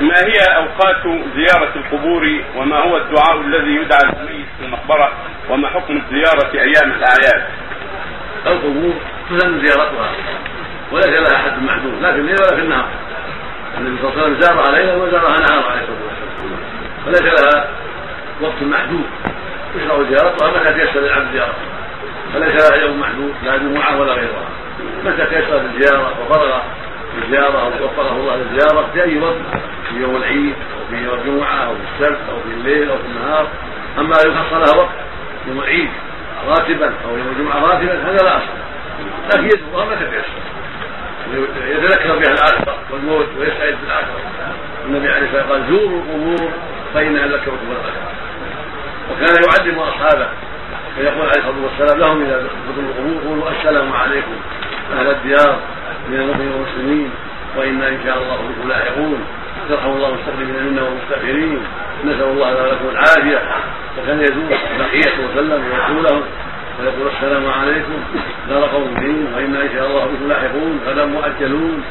ما هي أوقات زيارة القبور وما هو الدعاء الذي يدعى للميت في المقبرة وما حكم الزيارة أيام الأعياد؟ القبور تسن زيارتها. وليس لها حد محدود لا في الليل ولا في النهار. النبي صلى الله عليه وسلم زارها ليلا وزارها نهارا عليه الصلاة والسلام. فليس لها وقت محدود. يشرع زيارتها متى تيسر للعبد زيارتها فليس لها يوم محدود لا جمعه ولا غيرها. متى تيسر الزياره وفرغ الزياره أو وفقه الله للزياره في أي وقت في يوم العيد أو في يوم الجمعة أو في السبت أو في الليل أو في النهار. أما يخص لها وقت يوم العيد راتبا أو يوم الجمعة راتبا هذا لا أصل. لكن يذكرها متى تيسر يتذكر بها الآخرة والموت ويسعد بالاخره النبي عليه الصلاة والسلام قال زوروا القبور فانها ذكرتم الاخره وكان يعلم أصحابه فيقول عليه الصلاة والسلام لهم إذا دخلوا القبور قولوا السلام عليكم أهل الديار. من المؤمنين والمسلمين وإنا إن شاء الله بكم لاحقون يرحم الله المستقدمين منا والمستأخرين. نسأل الله لكم العافية. وكان يزور بقية وسلم ويقول لهم ويقول السلام عليكم. دار قوم دين وإنا إن شاء الله بكم لاحقون غدا مؤجلون.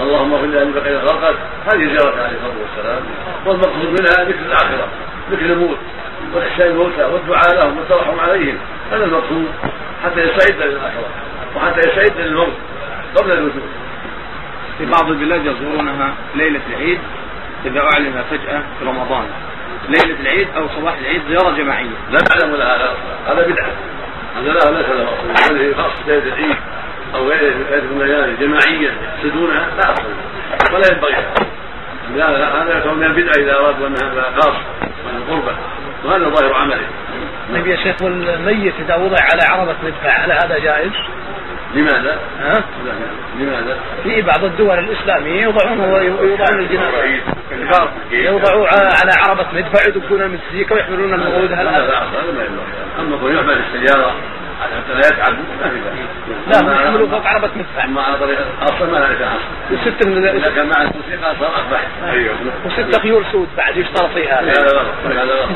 اللهم اغفر لنا بقيه خلقك هذه زيارة عليه الصلاة والسلام. والمقصود منها ذكر الآخرة ذكر الموت وإحسان الموتى والدعاء لهم والترحم عليهم. هذا المقصود. حتى يستعد للآخرة وحتى يستعد للموت. قبل الوجود. في بعض البلاد يزورونها ليلة العيد إذا أعلن فجأة في رمضان. ليلة العيد أو صباح العيد زيارة جماعية. لا نعلم لها هذا هذا بدعة. هذا لا ليس له أصل هذه خاصة ليلة العيد أو ليلة من الليالي جماعيا يقصدونها لا أصل ولا ينبغي. لا لا هذا يكون من البدعة إذا أرادوا أنها خاصة من القربة وهذا ظاهر عمله طيب يا شيخ والميت إذا وضع على عربة مدفع هل هذا جائز؟ لماذا؟ ها؟ لماذا؟ في بعض الدول الإسلامية يوضعون يوضعون الجنازه يوضعوا على عربة مدفع يدقون المسيكة ويحملون المغود هل هذا هذا ما أما كون يحمل السيارة حتى لا يتعب ما في لا هم يحملوا فوق عربة مدفع. أما على طريق أصلا ما لها أصل. وستة من إذا كان مع الموسيقى صار اقبح وستة خيول سود بعد يشترط فيها. هذا غلط. هذا غلط.